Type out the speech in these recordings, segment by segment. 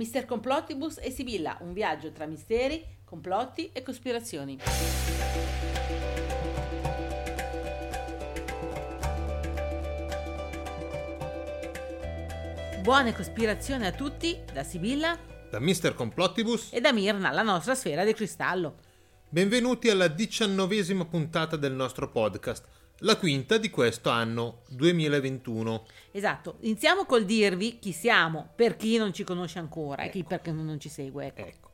Mister Complottibus e Sibilla, un viaggio tra misteri, complotti e cospirazioni. Buone cospirazioni a tutti da Sibilla Da Mr. Complottibus, e da Mirna, la nostra sfera di cristallo. benvenuti alla diciannovesima puntata del nostro podcast, la quinta di questo anno 2021. Esatto, iniziamo col dirvi chi siamo, per chi non ci conosce ancora e chi perché non ci segue. Ecco. Ecco,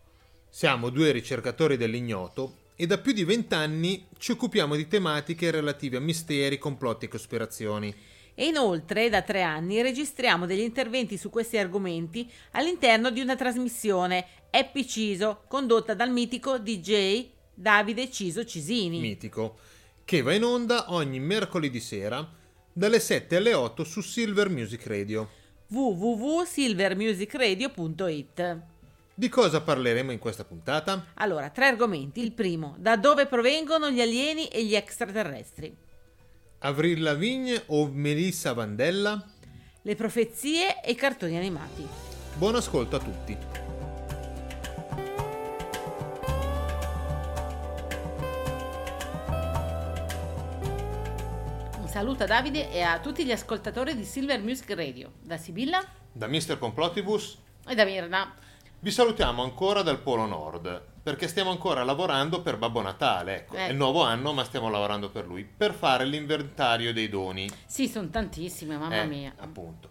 siamo due ricercatori dell'ignoto e da più di vent'anni ci occupiamo di tematiche relative a misteri, complotti e cospirazioni. E inoltre da tre anni registriamo degli interventi su questi argomenti all'interno di una trasmissione Happy Ciso condotta dal mitico DJ Davide Ciso Cisini. Mitico, che va in onda ogni mercoledì sera dalle 7 alle 8 su Silver Music Radio. www.silvermusicradio.it Di cosa parleremo in questa puntata? Allora, tre argomenti. Il primo, da dove provengono gli alieni e gli extraterrestri. Avril Lavigne o Melissa Vandella? Le profezie e i cartoni animati. Buon ascolto a tutti. Un saluto a Davide e a tutti gli ascoltatori di Silver Music Radio, da Sibilla Da Mr. Complottibus e da Mirna. vi salutiamo ancora dal Polo Nord perché stiamo ancora lavorando per Babbo Natale. Ecco, Eh. è il nuovo anno, ma stiamo lavorando per lui per fare l'inventario dei doni. Sì, sono tantissime, mamma Eh, mia. Appunto.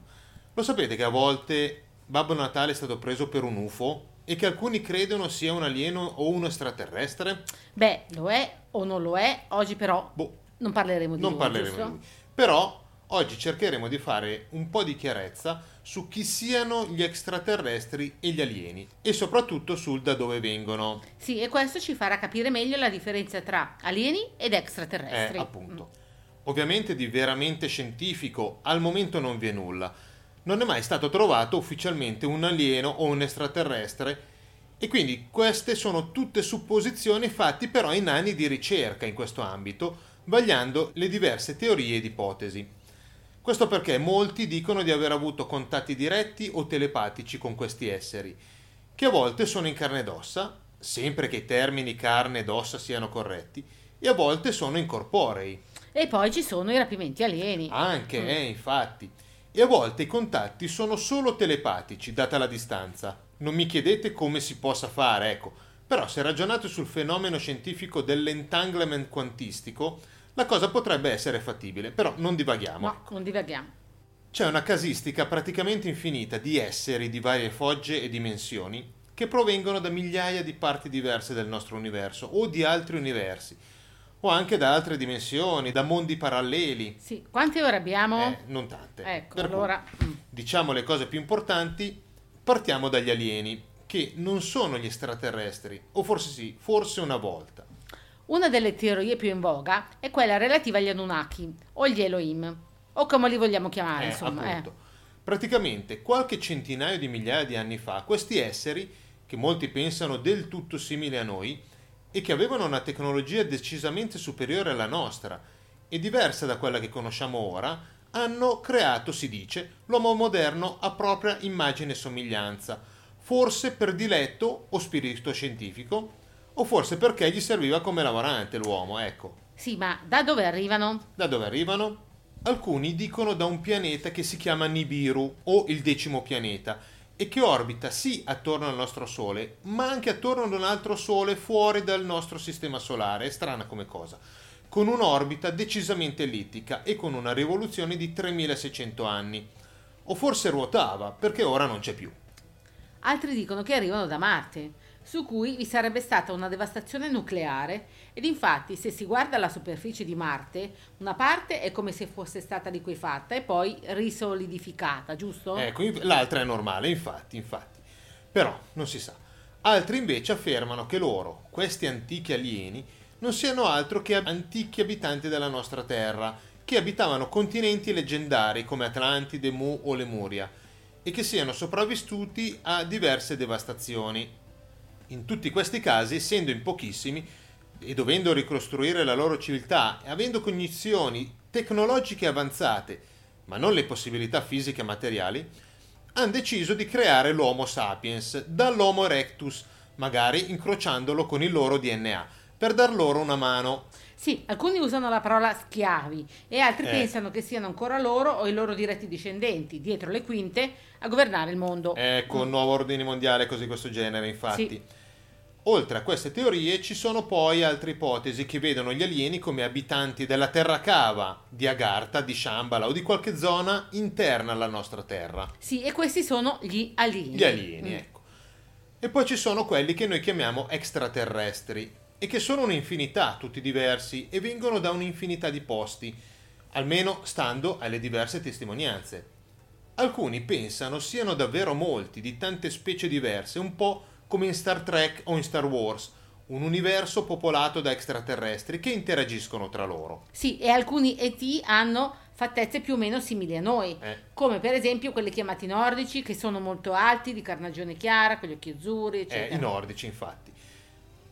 Lo sapete che a volte Babbo Natale è stato preso per un UFO e che alcuni credono sia un alieno o un extraterrestre? Beh, lo è o non lo è, oggi però Boh, non parleremo di non lui, parleremo di lui. Però oggi cercheremo di fare un po' di chiarezza su chi siano gli extraterrestri e gli alieni e soprattutto sul da dove vengono. Sì, e questo ci farà capire meglio la differenza tra alieni ed extraterrestri. Eh, appunto. Ovviamente di veramente scientifico al momento non vi è nulla. Non è mai stato trovato ufficialmente un alieno o un extraterrestre e quindi queste sono tutte supposizioni fatte però in anni di ricerca in questo ambito, vagliando le diverse teorie ed ipotesi. Questo perché molti dicono di aver avuto contatti diretti o telepatici con questi esseri, che a volte sono in carne ed ossa, sempre che i termini carne ed ossa siano corretti, e a volte sono incorporei. E poi ci sono i rapimenti alieni. Anche, Mm. eh, infatti. E a volte i contatti sono solo telepatici, data la distanza. Non mi chiedete come si possa fare, ecco. Però se ragionate sul fenomeno scientifico dell'entanglement quantistico, la cosa potrebbe essere fattibile, però non divaghiamo. No, non divaghiamo. C'è una casistica praticamente infinita di esseri di varie fogge e dimensioni che provengono da migliaia di parti diverse del nostro universo o di altri universi, o anche da altre dimensioni, da mondi paralleli. Sì, quante ore abbiamo? Eh, non tante. ecco, Per cui, allora... mm. diciamo le cose più importanti, partiamo dagli alieni, che non sono gli extraterrestri, o forse sì, forse una volta. Una delle teorie più in voga è quella relativa agli Anunnaki o gli Elohim, o come li vogliamo chiamare, Eh, insomma. eh. Praticamente qualche centinaio di migliaia di anni fa, questi esseri, che molti pensano del tutto simili a noi, e che avevano una tecnologia decisamente superiore alla nostra e diversa da quella che conosciamo ora, hanno creato, si dice, l'uomo moderno a propria immagine e somiglianza, forse per diletto o spirito scientifico, o forse perché gli serviva come lavorante l'uomo, ecco. Sì, ma da dove arrivano? Da dove arrivano? Alcuni dicono da un pianeta che si chiama Nibiru o il decimo pianeta e che orbita sì attorno al nostro Sole, ma anche attorno ad un altro Sole fuori dal nostro sistema solare, è strana come cosa, con un'orbita decisamente ellittica e con una rivoluzione di 3600 anni. O forse ruotava, perché ora non c'è più. Altri dicono che arrivano da Marte, su cui vi sarebbe stata una devastazione nucleare ed infatti se si guarda la superficie di Marte, una parte è come se fosse stata liquefatta e poi risolidificata, giusto? Ecco, l'altra è normale, infatti, infatti. Però non si sa. Altri invece affermano che loro, questi antichi alieni, non siano altro che antichi abitanti della nostra Terra, che abitavano continenti leggendari come Atlantide, Mu o Lemuria, e che siano sopravvissuti a diverse devastazioni. In tutti questi casi, essendo in pochissimi e dovendo ricostruire la loro civiltà avendo cognizioni tecnologiche avanzate, ma non le possibilità fisiche e materiali, hanno deciso di creare l'Homo sapiens dall'Homo erectus, magari incrociandolo con il loro DNA, per dar loro una mano. Sì, alcuni usano la parola schiavi e altri Eh. pensano che siano ancora loro o i loro diretti discendenti, dietro le quinte, a governare il mondo. Ecco, un nuovo ordine mondiale, così questo genere, infatti. Sì. Oltre a queste teorie ci sono poi altre ipotesi che vedono gli alieni come abitanti della terra cava, di Agartha, di Shambhala o di qualche zona interna alla nostra terra. Sì, e questi sono gli alieni. Gli alieni, Mm. ecco. E poi ci sono quelli che noi chiamiamo extraterrestri e che sono un'infinità, tutti diversi, e vengono da un'infinità di posti, almeno stando alle diverse testimonianze. Alcuni pensano siano davvero molti, di tante specie diverse, un po' come in Star Trek o in Star Wars, un universo popolato da extraterrestri che interagiscono tra loro. Sì, e alcuni ET hanno fattezze più o meno simili a noi, Eh. come per esempio quelli chiamati nordici, che sono molto alti, di carnagione chiara, con gli occhi azzurri, Eh, eccetera. i nordici, infatti.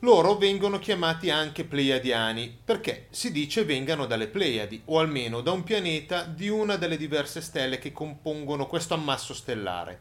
Loro vengono chiamati anche Pleiadiani perché si dice vengano dalle Pleiadi, o almeno da un pianeta di una delle diverse stelle che compongono questo ammasso stellare.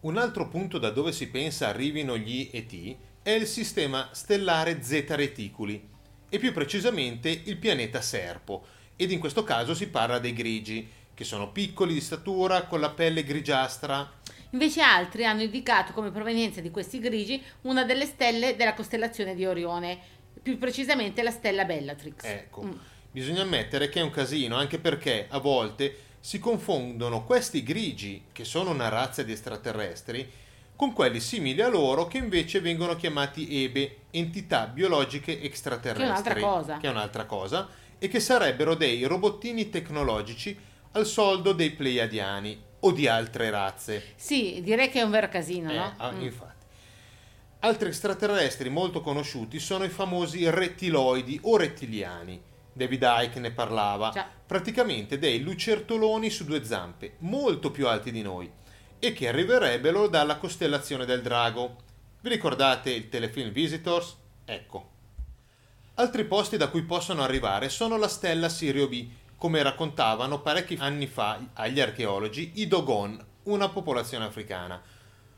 Un altro punto da dove si pensa arrivino gli ET è il sistema stellare Zeta Reticuli, e più precisamente il pianeta Serpo, ed in questo caso si parla dei grigi, che sono piccoli di statura, con la pelle grigiastra, Invece altri hanno indicato come provenienza di questi grigi una delle stelle della costellazione di Orione, più precisamente la stella Bellatrix. Ecco, Mm. bisogna ammettere che è un casino, anche perché a volte si confondono questi grigi, che sono una razza di extraterrestri, con quelli simili a loro che invece vengono chiamati EBE, entità biologiche extraterrestri. Che è un'altra cosa. Che è un'altra cosa, e che sarebbero dei robottini tecnologici al soldo dei Pleiadiani o di altre razze. Sì, direi che è un vero casino, Eh, no? ah, Mm. infatti. Altri extraterrestri molto conosciuti sono i famosi rettiloidi o rettiliani. David Icke ne parlava. Già. Praticamente dei lucertoloni su due zampe, molto più alti di noi, e che arriverebbero dalla costellazione del drago. Vi ricordate il telefilm Visitors? Ecco. Altri posti da cui possono arrivare sono la stella Sirio B, come raccontavano parecchi anni fa agli archeologi i Dogon, una popolazione africana.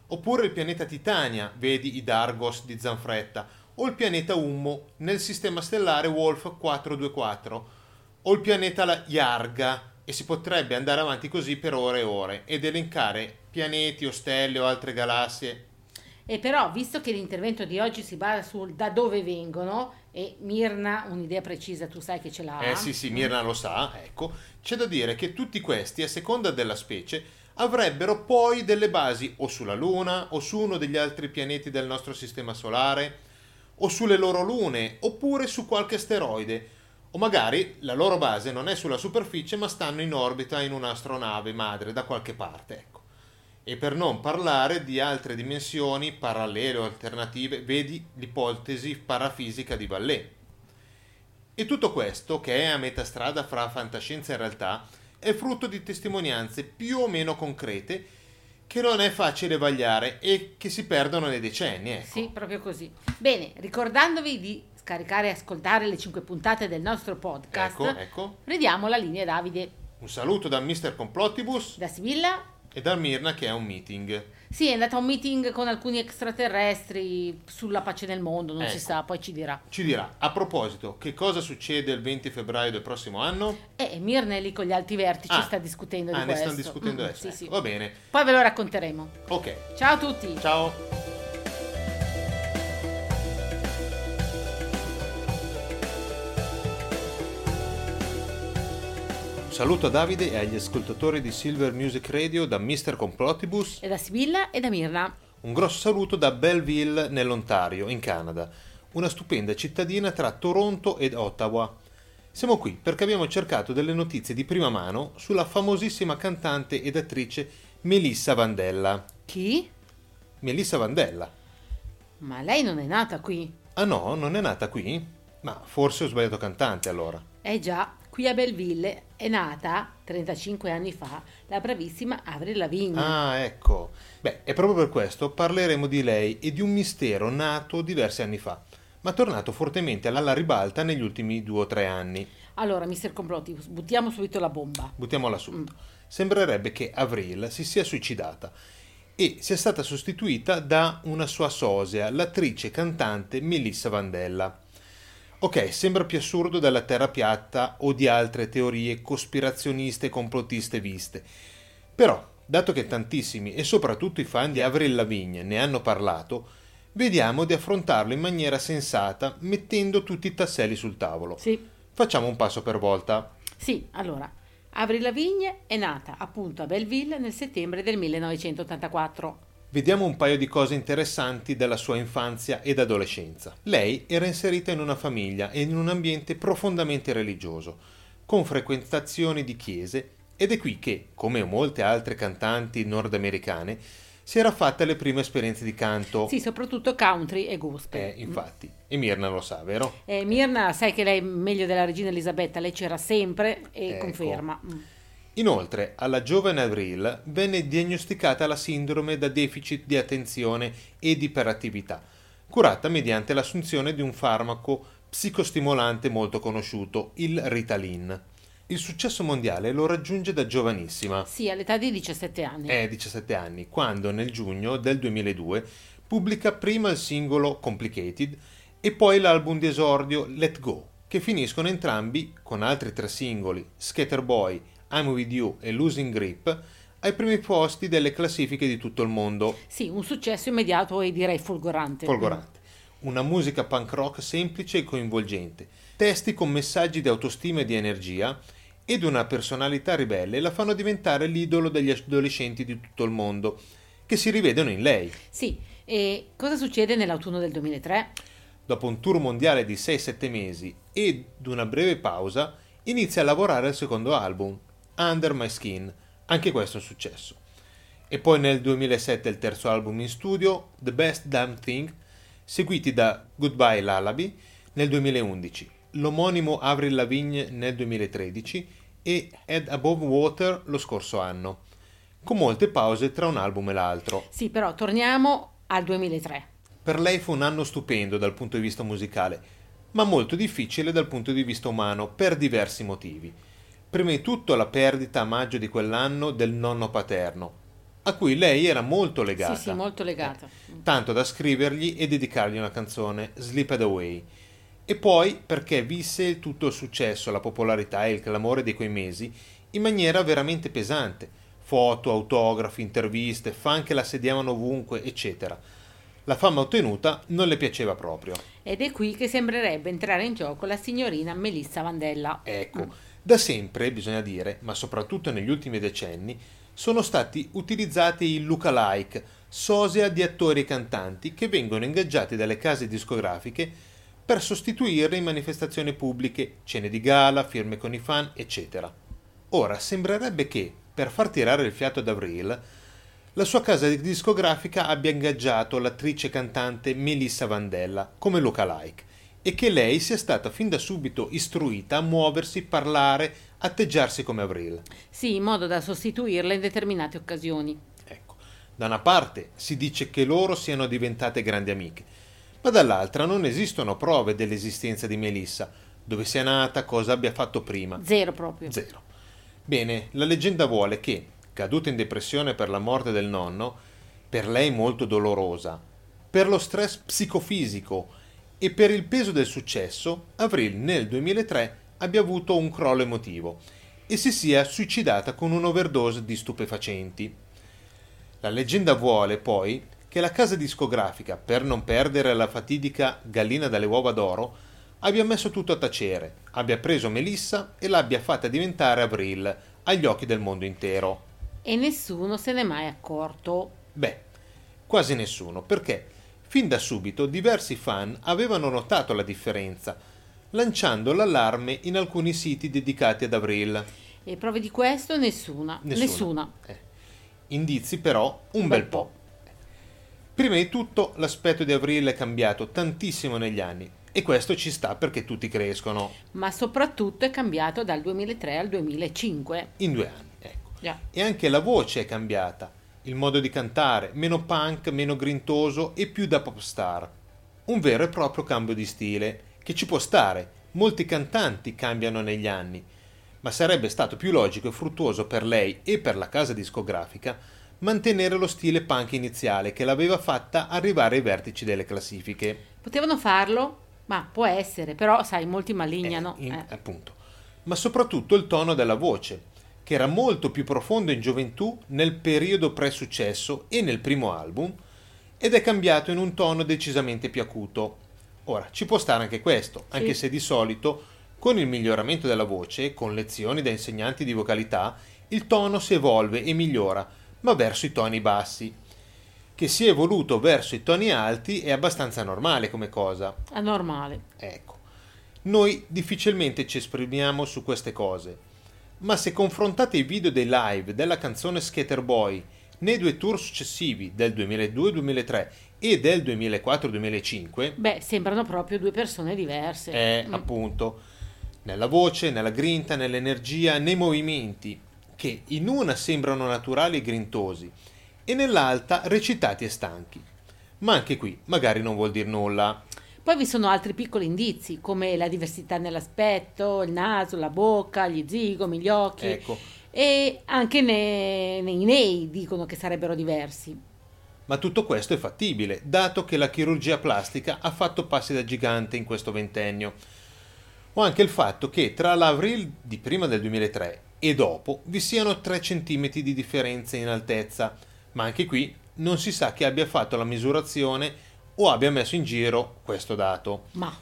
Oppure il pianeta Titania, vedi i Dargos di Zanfretta, o il pianeta Ummo nel sistema stellare Wolf 424, o il pianeta Yarga, e si potrebbe andare avanti così per ore e ore ed elencare pianeti o stelle o altre galassie. E però, visto che l'intervento di oggi si basa sul da dove vengono, e Mirna un'idea precisa, tu sai che ce l'ha. Eh sì, sì, Mirna lo sa, ecco. C'è da dire che tutti questi, a seconda della specie, avrebbero poi delle basi o sulla Luna, o su uno degli altri pianeti del nostro sistema solare, o sulle loro lune, oppure su qualche asteroide. O magari la loro base non è sulla superficie, ma stanno in orbita in un'astronave madre da qualche parte, ecco. E per non parlare di altre dimensioni parallele o alternative, vedi l'ipotesi parafisica di Vallée. E tutto questo, che è a metà strada fra fantascienza e realtà, è frutto di testimonianze più o meno concrete che non è facile vagliare e che si perdono nei decenni. Ecco. Sì, proprio così. Bene, ricordandovi di scaricare e ascoltare le cinque puntate del nostro podcast, Ecco, ecco. ridiamo la linea Davide. Un saluto da Mr. Complottibus Da Sibilla e da Mirna che è un meeting. Sì, è andata a un meeting con alcuni extraterrestri sulla pace nel mondo, non si Ecco. sa, poi ci dirà. Ci dirà, a proposito, che cosa succede il 20 febbraio del prossimo anno? E Mirna è lì con gli alti vertici, Ah. sta discutendo Ah, di ne questo. stanno discutendo Mm, adesso. sì, sì. ecco. Va bene. Poi ve lo racconteremo. Ok, Ciao a tutti! ciao. Saluto a Davide e agli ascoltatori di Silver Music Radio da Mr. Complottibus. E da Sibilla e da Mirna. Un grosso saluto da Belleville nell'Ontario, in Canada, una stupenda cittadina tra Toronto ed Ottawa. Siamo qui perché abbiamo cercato delle notizie di prima mano sulla famosissima cantante ed attrice Melissa Vandella. Chi? Melissa Vandella. Ma lei non è nata qui. Ah no, non è nata qui? Ma forse ho sbagliato cantante allora. Eh già, qui a Belleville è nata 35 anni fa la bravissima Avril Lavigne. Ah, ecco. Beh, e proprio per questo parleremo di lei e di un mistero nato diversi anni fa, ma tornato fortemente alla ribalta negli ultimi due o tre anni. Allora, Mr. Complotti, buttiamo subito la bomba. Buttiamola subito. Sembrerebbe che Avril si sia suicidata e sia stata sostituita da una sua sosia, l'attrice e cantante Melissa Vandella. Ok, sembra più assurdo della Terra piatta o di altre teorie cospirazioniste e complottiste viste. Però, dato che tantissimi e soprattutto i fan di Avril Lavigne ne hanno parlato, vediamo di affrontarlo in maniera sensata mettendo tutti i tasselli sul tavolo. Sì. Facciamo un passo per volta. Sì, allora, Avril Lavigne è nata appunto a Belleville nel settembre del 1984 vediamo un paio di cose interessanti della sua infanzia ed adolescenza. Lei era inserita in una famiglia e in un ambiente profondamente religioso, con frequentazioni di chiese, ed è qui che, come molte altre cantanti nordamericane, si era fatta le prime esperienze di canto. Sì, soprattutto country e gospel. Eh, infatti. E Mirna lo sa, vero? Eh, Mirna, sai che lei, meglio della regina Elisabetta, lei c'era sempre e ecco. conferma. Inoltre, alla giovane Avril venne diagnosticata la sindrome da deficit di attenzione ed iperattività, curata mediante l'assunzione di un farmaco psicostimolante molto conosciuto, il Ritalin. Il successo mondiale lo raggiunge da giovanissima. Sì, all'età di 17 anni. Eh, 17 anni, quando nel giugno del 2002 pubblica prima il singolo Complicated e poi l'album di esordio Let Go, che finiscono entrambi, con altri tre singoli, Skater Boy I'm With You e Losing Grip ai primi posti delle classifiche di tutto il mondo. Sì, un successo immediato e direi folgorante. Folgorante. Una musica punk rock semplice e coinvolgente, testi con messaggi di autostima e di energia ed una personalità ribelle la fanno diventare l'idolo degli adolescenti di tutto il mondo, che si rivedono in lei. Sì, e cosa succede nell'autunno del 2003? Dopo un tour mondiale di 6-7 mesi ed una breve pausa, inizia a lavorare al secondo album, Under My Skin, anche questo è un successo. E poi nel 2007 il terzo album in studio, The Best Damn Thing, seguiti da Goodbye Lullaby nel 2011, l'omonimo Avril Lavigne nel 2013 e Head Above Water lo scorso anno, con molte pause tra un album e l'altro. Sì, però torniamo al 2003. Per lei fu un anno stupendo dal punto di vista musicale, ma molto difficile dal punto di vista umano per diversi motivi prima di tutto la perdita a maggio di quell'anno del nonno paterno, a cui lei era molto legata. Sì, sì, molto legata. Eh, tanto da scrivergli e dedicargli una canzone, Slipped Away. E poi perché visse tutto il successo, la popolarità e il clamore di quei mesi in maniera veramente pesante. Foto, autografi, interviste, fan che la sediavano ovunque, eccetera. La fama ottenuta non le piaceva proprio. Ed è qui che sembrerebbe entrare in gioco la signorina Melissa Vandella. Ecco. Da sempre, bisogna dire, ma soprattutto negli ultimi decenni, sono stati utilizzati i lookalike, sosia di attori e cantanti che vengono ingaggiati dalle case discografiche per sostituirli in manifestazioni pubbliche, cene di gala, firme con i fan, eccetera. Ora sembrerebbe che, per far tirare il fiato ad Avril, la sua casa discografica abbia ingaggiato l'attrice cantante Melissa Vandella come lookalike e che lei sia stata fin da subito istruita a muoversi, parlare, atteggiarsi come Avril. Sì, in modo da sostituirla in determinate occasioni. Ecco, da una parte si dice che loro siano diventate grandi amiche, ma dall'altra non esistono prove dell'esistenza di Melissa, dove sia nata, cosa abbia fatto prima. Zero proprio. Zero. Bene, la leggenda vuole che, caduta in depressione per la morte del nonno, per lei molto dolorosa, per lo stress psicofisico, e per il peso del successo Avril nel 2003 abbia avuto un crollo emotivo e si sia suicidata con un'overdose di stupefacenti. La leggenda vuole poi che la casa discografica, per non perdere la fatidica gallina dalle uova d'oro, abbia messo tutto a tacere, abbia preso Melissa e l'abbia fatta diventare Avril agli occhi del mondo intero. E nessuno se n'è mai accorto. Beh, quasi nessuno, perché Fin da subito diversi fan avevano notato la differenza, lanciando l'allarme in alcuni siti dedicati ad Avril. E prove di questo nessuna. Nessuna. nessuna. Eh. Indizi però un, un bel, bel po'. po'. Prima di tutto l'aspetto di Avril è cambiato tantissimo negli anni e questo ci sta perché tutti crescono. Ma soprattutto è cambiato dal 2003 al 2005. In due anni. Yeah. E anche la voce è cambiata il modo di cantare, meno punk, meno grintoso e più da pop star. Un vero e proprio cambio di stile, che ci può stare, molti cantanti cambiano negli anni, ma sarebbe stato più logico e fruttuoso per lei e per la casa discografica mantenere lo stile punk iniziale che l'aveva fatta arrivare ai vertici delle classifiche. Potevano farlo, ma può essere, però sai, molti malignano. Eh, in- eh. appunto. Ma soprattutto il tono della voce, che era molto più profondo in gioventù nel periodo pre-successo e nel primo album, ed è cambiato in un tono decisamente più acuto. Ora, ci può stare anche questo, Sì. anche se di solito, con il miglioramento della voce, con lezioni da insegnanti di vocalità, il tono si evolve e migliora, ma verso i toni bassi. Che sia evoluto verso i toni alti è abbastanza normale come cosa. Anormale. Ecco, noi difficilmente ci esprimiamo su queste cose, ma se confrontate i video dei live della canzone Skater Boy nei due tour successivi del 2002-2003 e del 2004-2005, Beh, sembrano proprio due persone diverse. è Mm. appunto nella voce, nella grinta, nell'energia, nei movimenti, che in una sembrano naturali e grintosi e nell'altra recitati e stanchi. Ma anche qui magari non vuol dire nulla. Poi vi sono altri piccoli indizi, come la diversità nell'aspetto, il naso, la bocca, gli zigomi, gli occhi. Ecco, E anche ne- nei nei dicono che sarebbero diversi. Ma tutto questo è fattibile, dato che la chirurgia plastica ha fatto passi da gigante in questo ventennio. O anche il fatto che tra l'Avril di prima del 2003 e dopo vi siano 3 cm di differenza in altezza, ma anche qui non si sa chi abbia fatto la misurazione o abbia messo in giro questo dato. Ma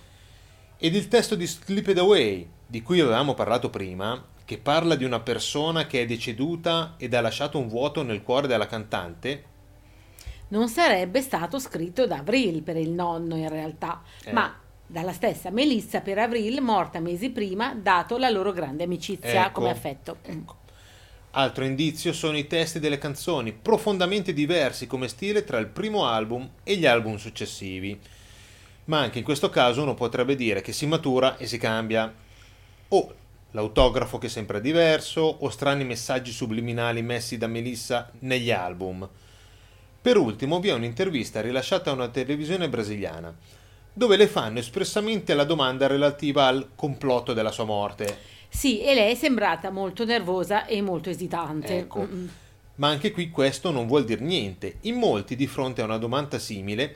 Ed il testo di Slip It Away, di cui avevamo parlato prima, che parla di una persona che è deceduta ed ha lasciato un vuoto nel cuore della cantante, non sarebbe stato scritto da Avril per il nonno in realtà, Eh. ma dalla stessa Melissa per Avril, morta mesi prima, dato la loro grande amicizia Ecco, come affetto. ecco. Altro indizio sono i testi delle canzoni, profondamente diversi come stile tra il primo album e gli album successivi. Ma anche in questo caso uno potrebbe dire che si matura e si cambia. O l'autografo che è sempre diverso, o strani messaggi subliminali messi da Melissa negli album. Per ultimo vi è un'intervista rilasciata a una televisione brasiliana, dove le fanno espressamente la domanda relativa al complotto della sua morte. Sì, e lei è sembrata molto nervosa e molto esitante. Ecco. Mm-mm. Ma anche qui questo non vuol dire niente. In molti, di fronte a una domanda simile,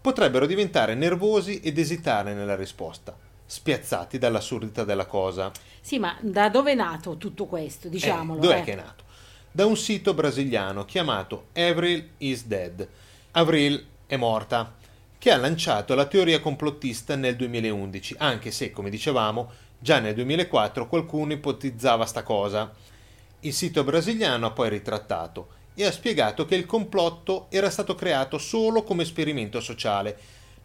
potrebbero diventare nervosi ed esitare nella risposta, spiazzati dall'assurdità della cosa. Sì, ma da dove è nato tutto questo? Diciamolo. Eh, dov'è eh. che è nato? Da un sito brasiliano chiamato Avril is Dead. Avril è morta, che ha lanciato la teoria complottista nel 2011, anche se, come dicevamo, già nel 2004 qualcuno ipotizzava sta cosa. Il sito brasiliano ha poi ritrattato e ha spiegato che il complotto era stato creato solo come esperimento sociale,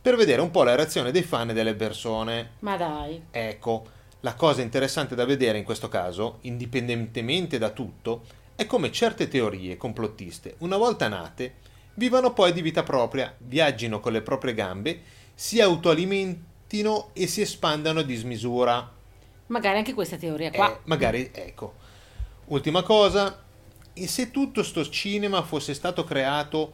per vedere un po' la reazione dei fan e delle persone. Ma dai. Ecco, la cosa interessante da vedere in questo caso, indipendentemente da tutto, è come certe teorie complottiste, una volta nate, vivano poi di vita propria, viaggino con le proprie gambe, si autoalimentino e si espandano a dismisura. Magari anche questa teoria qua. Eh, magari, ecco. Ultima cosa, e se tutto sto cinema fosse stato creato,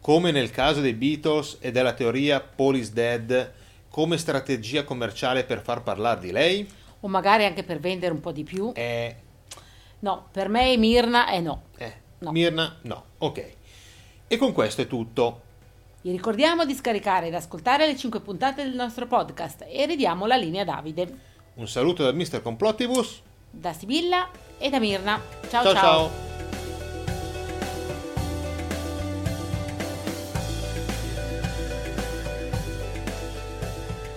come nel caso dei Beatles e della teoria Paul is Dead, come strategia commerciale per far parlare di lei? O magari anche per vendere un po' di più. Eh, No, per me Mirna è no. eh, No. Mirna, no, ok. E con questo è tutto. Vi ricordiamo di scaricare ed ascoltare le 5 puntate del nostro podcast e ridiamo la linea a Davide. Un saluto dal Mr. Complottibus. Da Sibilla e da Mirna. ciao. ciao. ciao. ciao.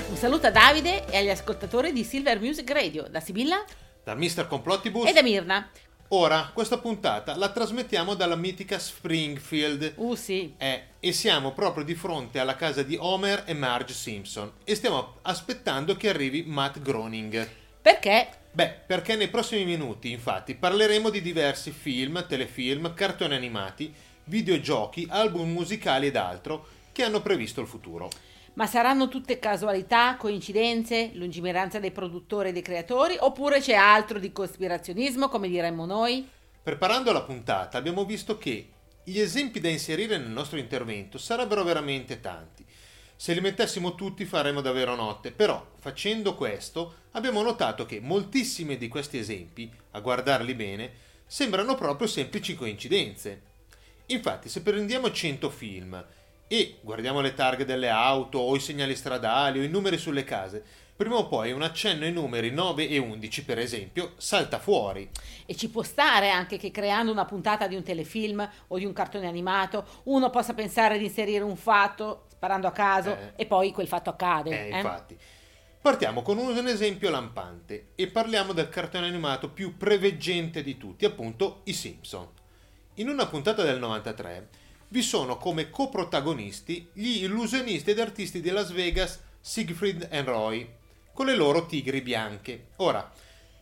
Un saluto a Davide e agli ascoltatori di Silver Music Radio, da Sibilla Dal Mr. Complottibus. e da Mirna. Ora, questa puntata la trasmettiamo dalla mitica Springfield. Uh sì, Eh, e siamo proprio di fronte alla casa di Homer e Marge Simpson e stiamo aspettando che arrivi Matt Groening. perché? Beh, perché nei prossimi minuti, infatti, parleremo di diversi film, telefilm, cartoni animati, videogiochi, album musicali ed altro che hanno previsto il futuro. Ma saranno tutte casualità, coincidenze, lungimiranza dei produttori e dei creatori oppure c'è altro di cospirazionismo, come diremmo noi? Preparando la puntata abbiamo visto che gli esempi da inserire nel nostro intervento sarebbero veramente tanti. Se li mettessimo tutti faremmo davvero notte, però facendo questo abbiamo notato che moltissimi di questi esempi, a guardarli bene, sembrano proprio semplici coincidenze. Infatti, se prendiamo 100 film e guardiamo le targhe delle auto o i segnali stradali o i numeri sulle case, prima o poi un accenno ai numeri 9 e 11, per esempio, salta fuori. E ci può stare anche che creando una puntata di un telefilm o di un cartone animato uno possa pensare di inserire un fatto sparando a caso Eh. e poi quel fatto accade. Eh, eh? infatti. Partiamo con un esempio lampante e parliamo del cartone animato più preveggente di tutti, appunto i Simpson. In una puntata del 93 vi sono come coprotagonisti gli illusionisti ed artisti di Las Vegas Siegfried e Roy, con le loro tigri bianche. Ora,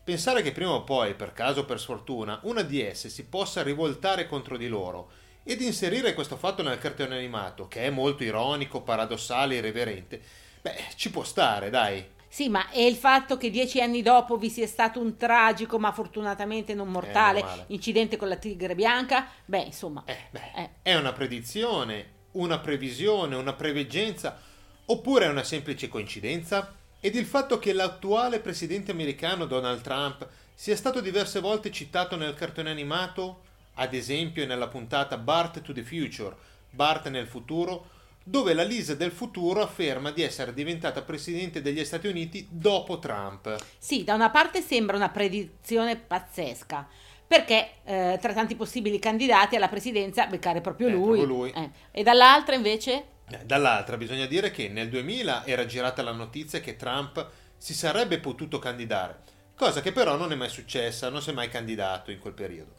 pensare che prima o poi, per caso o per sfortuna, una di esse si possa rivoltare contro di loro ed inserire questo fatto nel cartone animato, che è molto ironico, paradossale e irreverente, beh, ci può stare, dai. Sì, ma è il fatto che dieci anni dopo vi sia stato un tragico, ma fortunatamente non mortale, normale. incidente con la tigre bianca? Beh, insomma, Eh, beh, Eh. è una predizione, una previsione, una preveggenza, oppure è una semplice coincidenza? Ed il fatto che l'attuale presidente americano Donald Trump sia stato diverse volte citato nel cartone animato, ad esempio nella puntata Bart to the Future, Bart nel futuro, dove la Lisa del futuro afferma di essere diventata presidente degli Stati Uniti dopo Trump. sì, da una parte sembra una predizione pazzesca. Perché eh, tra tanti possibili candidati alla presidenza beccare proprio Eh, lui. proprio lui. Eh. E dall'altra invece Eh, Dall'altra bisogna dire che nel 2000 era girata la notizia che Trump si sarebbe potuto candidare, cosa che però non è mai successa, non si è mai candidato in quel periodo.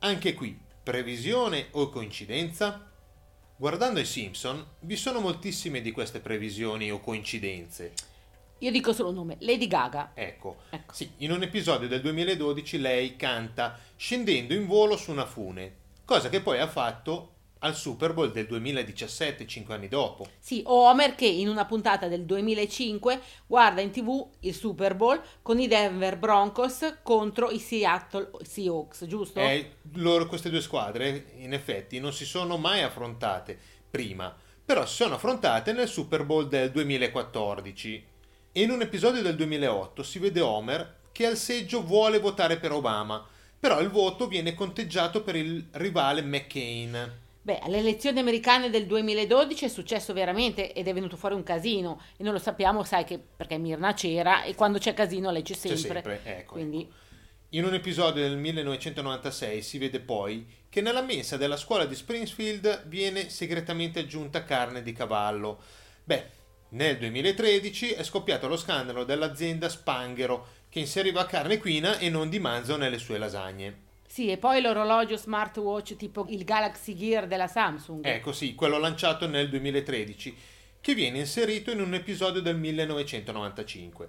Anche qui, previsione o coincidenza? Guardando i Simpson, vi sono moltissime di queste previsioni o coincidenze. io dico solo un nome, Lady Gaga. Ecco, Ecco. sì, in un episodio del 2012 lei canta scendendo in volo su una fune, cosa che poi ha fatto al Super Bowl del 2017, cinque anni dopo. Sì, o Homer che in una puntata del 2005 guarda in tv il Super Bowl con i Denver Broncos contro i Seattle Seahawks, giusto? Eh, loro, queste due squadre, in effetti, non si sono mai affrontate prima, però si sono affrontate nel Super Bowl del 2014. E in un episodio del 2008 si vede Homer che al seggio vuole votare per Obama, però il voto viene conteggiato per il rivale McCain. Beh, alle elezioni americane del 2012 è successo veramente ed è venuto fuori un casino e non lo sappiamo, sai che perché Mirna c'era e quando c'è casino lei c'è C'è sempre. sempre, ecco, Quindi ecco. In un episodio del 1996 si vede poi che nella mensa della scuola di Springfield viene segretamente aggiunta carne di cavallo. Beh, nel 2013 è scoppiato lo scandalo dell'azienda Spanghero che inseriva carne equina e non di manzo nelle sue lasagne. Sì, e poi l'orologio smartwatch tipo il Galaxy Gear della Samsung. Ecco sì, quello lanciato nel 2013, che viene inserito in un episodio del 1995,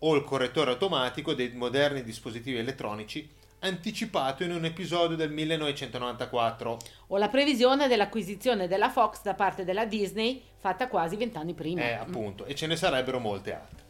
o il correttore automatico dei moderni dispositivi elettronici, anticipato in un episodio del 1994. O la previsione dell'acquisizione della Fox da parte della Disney fatta quasi vent'anni prima. Eh, appunto, e ce ne sarebbero molte altre.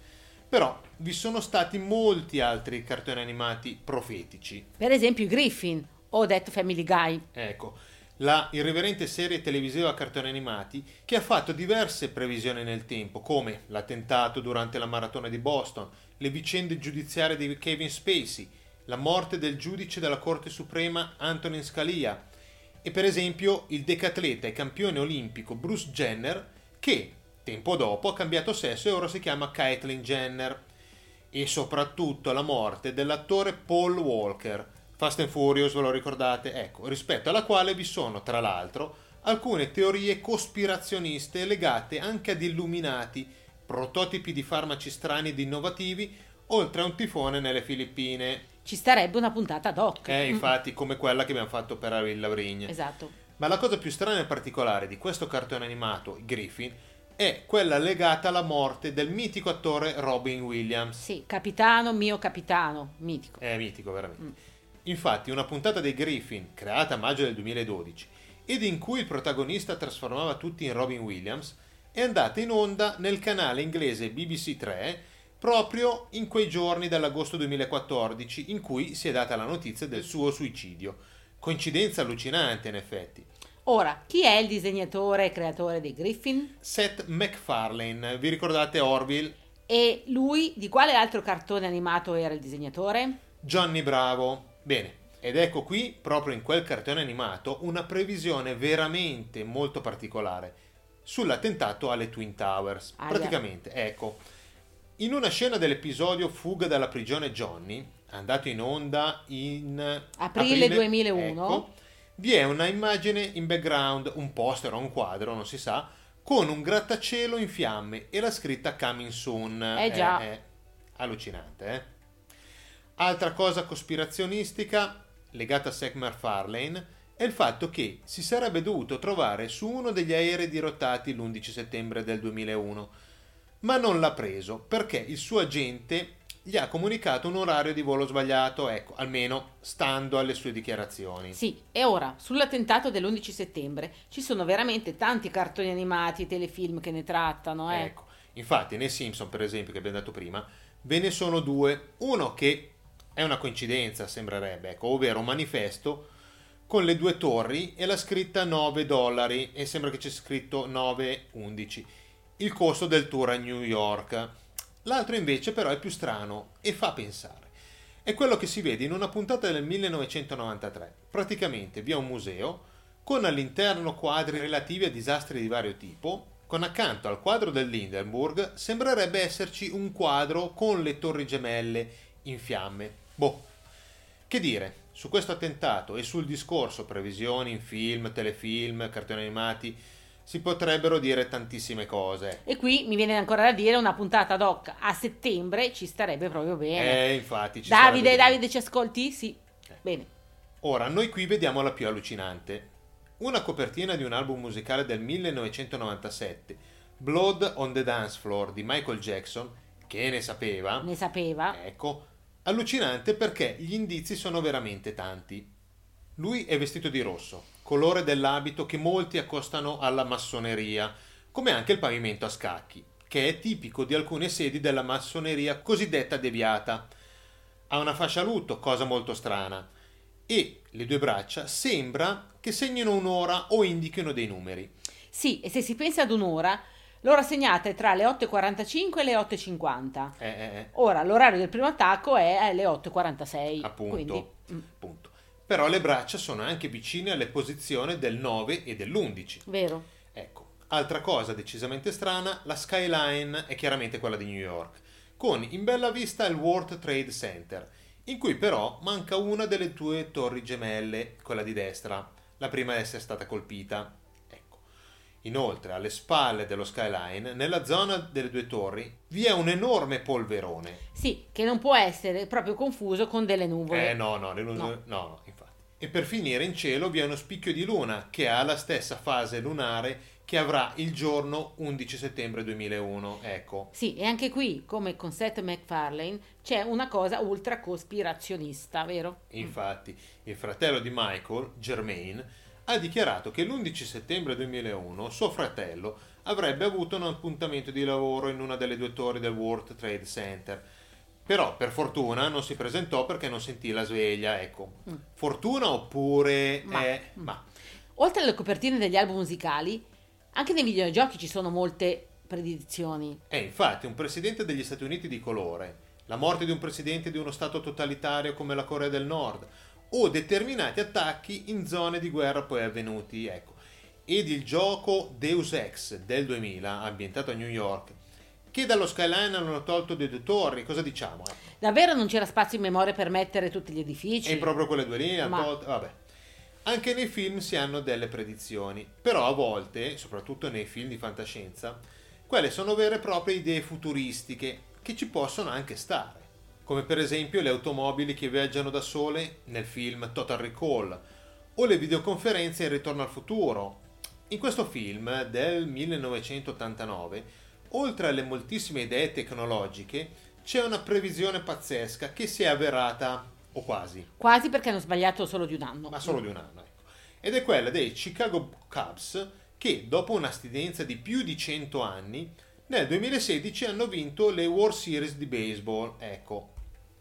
Però vi sono stati molti altri cartoni animati profetici. Per esempio i Griffin o That Family Guy. Ecco, la irriverente serie televisiva a cartoni animati che ha fatto diverse previsioni nel tempo, come l'attentato durante la maratona di Boston, le vicende giudiziarie di Kevin Spacey, la morte del giudice della Corte Suprema Antonin Scalia e per esempio il decatleta e campione olimpico Bruce Jenner che tempo dopo ha cambiato sesso e ora si chiama Caitlyn Jenner e soprattutto la morte dell'attore Paul Walker, Fast and Furious, ve lo ricordate? Ecco, rispetto alla quale vi sono, tra l'altro, alcune teorie cospirazioniste legate anche ad illuminati, prototipi di farmaci strani ed innovativi, oltre a un tifone nelle Filippine. Ci starebbe una puntata ad hoc. Eh, Mm, infatti, come quella che abbiamo fatto per il Lavrigna. Esatto. Ma la cosa più strana e particolare di questo cartone animato, Griffin, è quella legata alla morte del mitico attore Robin Williams. Sì, capitano, mio capitano, mitico. È mitico, veramente. Mm. Infatti, una puntata dei Griffin, creata a maggio del 2012, ed in cui il protagonista trasformava tutti in Robin Williams, è andata in onda nel canale inglese BBC 3 proprio in quei giorni dell'agosto 2014 in cui si è data la notizia del suo suicidio. Coincidenza allucinante, in effetti. Ora, chi è il disegnatore e creatore dei Griffin? Seth MacFarlane, vi ricordate Orville? E lui di quale altro cartone animato era il disegnatore? Johnny Bravo. Bene, Ed ecco qui, proprio in quel cartone animato, una previsione veramente molto particolare sull'attentato alle Twin Towers. Aia. Praticamente, ecco, in una scena dell'episodio Fuga dalla prigione Johnny, andato in onda in Aprile 2001. ecco, vi è una immagine in background, un poster o un quadro, non si sa, con un grattacielo in fiamme e la scritta Coming Soon. Eh già. È, è allucinante, eh? Altra cosa cospirazionistica legata a Seth MacFarlane è il fatto che si sarebbe dovuto trovare su uno degli aerei dirottati l'11 settembre del 2001, ma non l'ha preso perché il suo agente gli ha comunicato un orario di volo sbagliato, ecco, almeno stando alle sue dichiarazioni. Sì, e ora, sull'attentato dell'11 settembre ci sono veramente tanti cartoni animati e telefilm che ne trattano, eh. Ecco, infatti nei Simpson, per esempio, che abbiamo detto prima, ve ne sono due. Uno che è una coincidenza, sembrerebbe, ecco, ovvero un manifesto con le due torri e la scritta 9 dollari e sembra che c'è scritto 9,11. Il costo del tour a New York. L'altro invece però è più strano e fa pensare. È quello che si vede in una puntata del 1993. Praticamente vi è un museo con all'interno quadri relativi a disastri di vario tipo, con accanto al quadro dell'Hindenburg sembrerebbe esserci un quadro con le torri gemelle in fiamme. Boh, che dire, su questo attentato e sul discorso previsioni in film, telefilm, cartoni animati, si potrebbero dire tantissime cose. E qui mi viene ancora da dire una puntata doc a settembre ci starebbe proprio bene. Eh, infatti. Ci Davide, Davide, ci ascolti? Sì. Bene. Ora, noi qui vediamo la più allucinante. Una copertina di un album musicale del 1997, Blood on the Dance Floor di Michael Jackson, che ne sapeva. Ne sapeva. Ecco, allucinante perché gli indizi sono veramente tanti. Lui è vestito di rosso, colore dell'abito che molti accostano alla massoneria, come anche il pavimento a scacchi, che è tipico di alcune sedi della massoneria cosiddetta deviata. Ha una fascia a lutto, cosa molto strana, e le due braccia sembra che segnino un'ora o indichino dei numeri. Sì, e se si pensa ad un'ora, l'ora segnata è tra le 8.45 e le 8.50. Eh, eh, eh, Ora, l'orario del primo attacco è alle 8.46. appunto, Quindi, mm, appunto. Però le braccia sono anche vicine alle posizioni del 9 e dell'11. vero. Ecco, altra cosa decisamente strana, la skyline è chiaramente quella di New York, con in bella vista il World Trade Center, in cui però manca una delle due torri gemelle, quella di destra, la prima ad essere stata colpita. Inoltre, alle spalle dello skyline, nella zona delle due torri, vi è un enorme polverone. Sì, che non può essere proprio confuso con delle nuvole. Eh no, no, le nuvole- no, no, infatti. E per finire in cielo vi è uno spicchio di luna che ha la stessa fase lunare che avrà il giorno 11 settembre 2001. Ecco. Sì, e anche qui, come con Seth MacFarlane, c'è una cosa ultra cospirazionista, vero? Infatti, il fratello di Michael, Germain, ha dichiarato che l'11 settembre 2001 suo fratello avrebbe avuto un appuntamento di lavoro in una delle due torri del World Trade Center. Però, per fortuna, non si presentò perché non sentì la sveglia. Ecco, Mm. fortuna oppure... Ma- eh, mm. ma Oltre alle copertine degli album musicali, anche nei videogiochi ci sono molte predizioni. È infatti un presidente degli Stati Uniti di colore, la morte di un presidente di uno Stato totalitario come la Corea del Nord, o determinati attacchi in zone di guerra poi avvenuti, ecco. Ed il gioco Deus Ex del 2000, ambientato a New York, che dallo skyline hanno tolto le due torri, cosa diciamo? ecco? Davvero non c'era spazio in memoria per mettere tutti gli edifici? E proprio quelle due lì, hanno Ma- tolto- vabbè. Anche nei film si hanno delle predizioni, però a volte, soprattutto nei film di fantascienza, quelle sono vere e proprie idee futuristiche che ci possono anche stare, come per esempio le automobili che viaggiano da sole nel film Total Recall o le videoconferenze in Ritorno al futuro. In questo film del 1989, oltre alle moltissime idee tecnologiche, c'è una previsione pazzesca che si è avverata, o quasi, Quasi perché hanno sbagliato solo di un anno. ma solo di un anno. Ecco. Ed è quella dei Chicago Cubs che, dopo un'astidenza di più di 100 anni, nel 2016 hanno vinto le World Series di baseball. Ecco.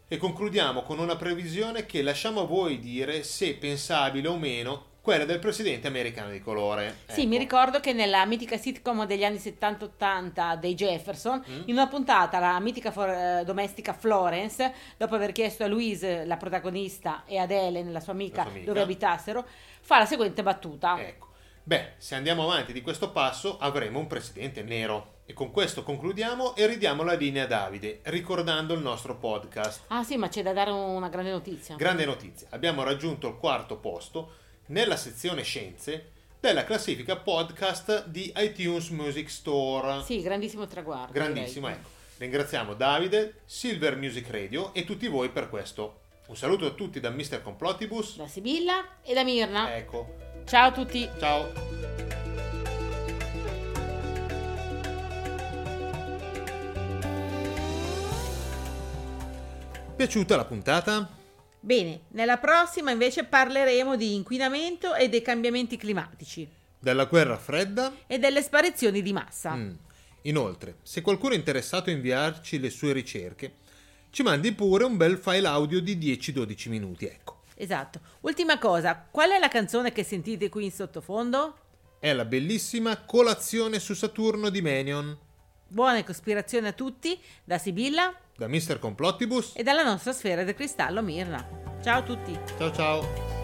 E concludiamo con una previsione che lasciamo a voi dire se pensabile o meno quella del presidente americano di colore. Sì, Ecco. mi ricordo che nella mitica sitcom degli anni 70-80 dei Jefferson, Mm. in una puntata la mitica for- eh, domestica Florence, dopo aver chiesto a Louise, la protagonista, e ad Ellen, la sua amica, La sua amica. dove abitassero, fa la seguente battuta. Ecco. Beh, se andiamo avanti di questo passo avremo un presidente nero. E con questo concludiamo e ridiamo la linea a Davide, ricordando il nostro podcast. Ah sì, ma c'è da dare una grande notizia. Grande notizia, abbiamo raggiunto il quarto posto nella sezione scienze della classifica podcast di iTunes Music Store. sì, grandissimo traguardo. Grandissimo, direi. ecco. Ringraziamo Davide, Silver Music Radio e tutti voi per questo. Un saluto a tutti da Mr. Complotibus. Da Sibilla e da Mirna. Ecco, Ciao a tutti. ciao. Piaciuta la puntata? Bene, nella prossima invece parleremo di inquinamento e dei cambiamenti climatici Della guerra fredda? e delle sparizioni di massa. Mm. Inoltre, se qualcuno è interessato a inviarci le sue ricerche, ci mandi pure un bel file audio di 10-12 minuti, ecco. Esatto. Ultima cosa, qual è la canzone che sentite qui in sottofondo? È la bellissima Colazione su Saturno di Menion, Buone cospirazioni a tutti da Sibilla da Mr. Complotibus. e dalla nostra sfera del cristallo Mirna. Ciao a tutti. Ciao ciao!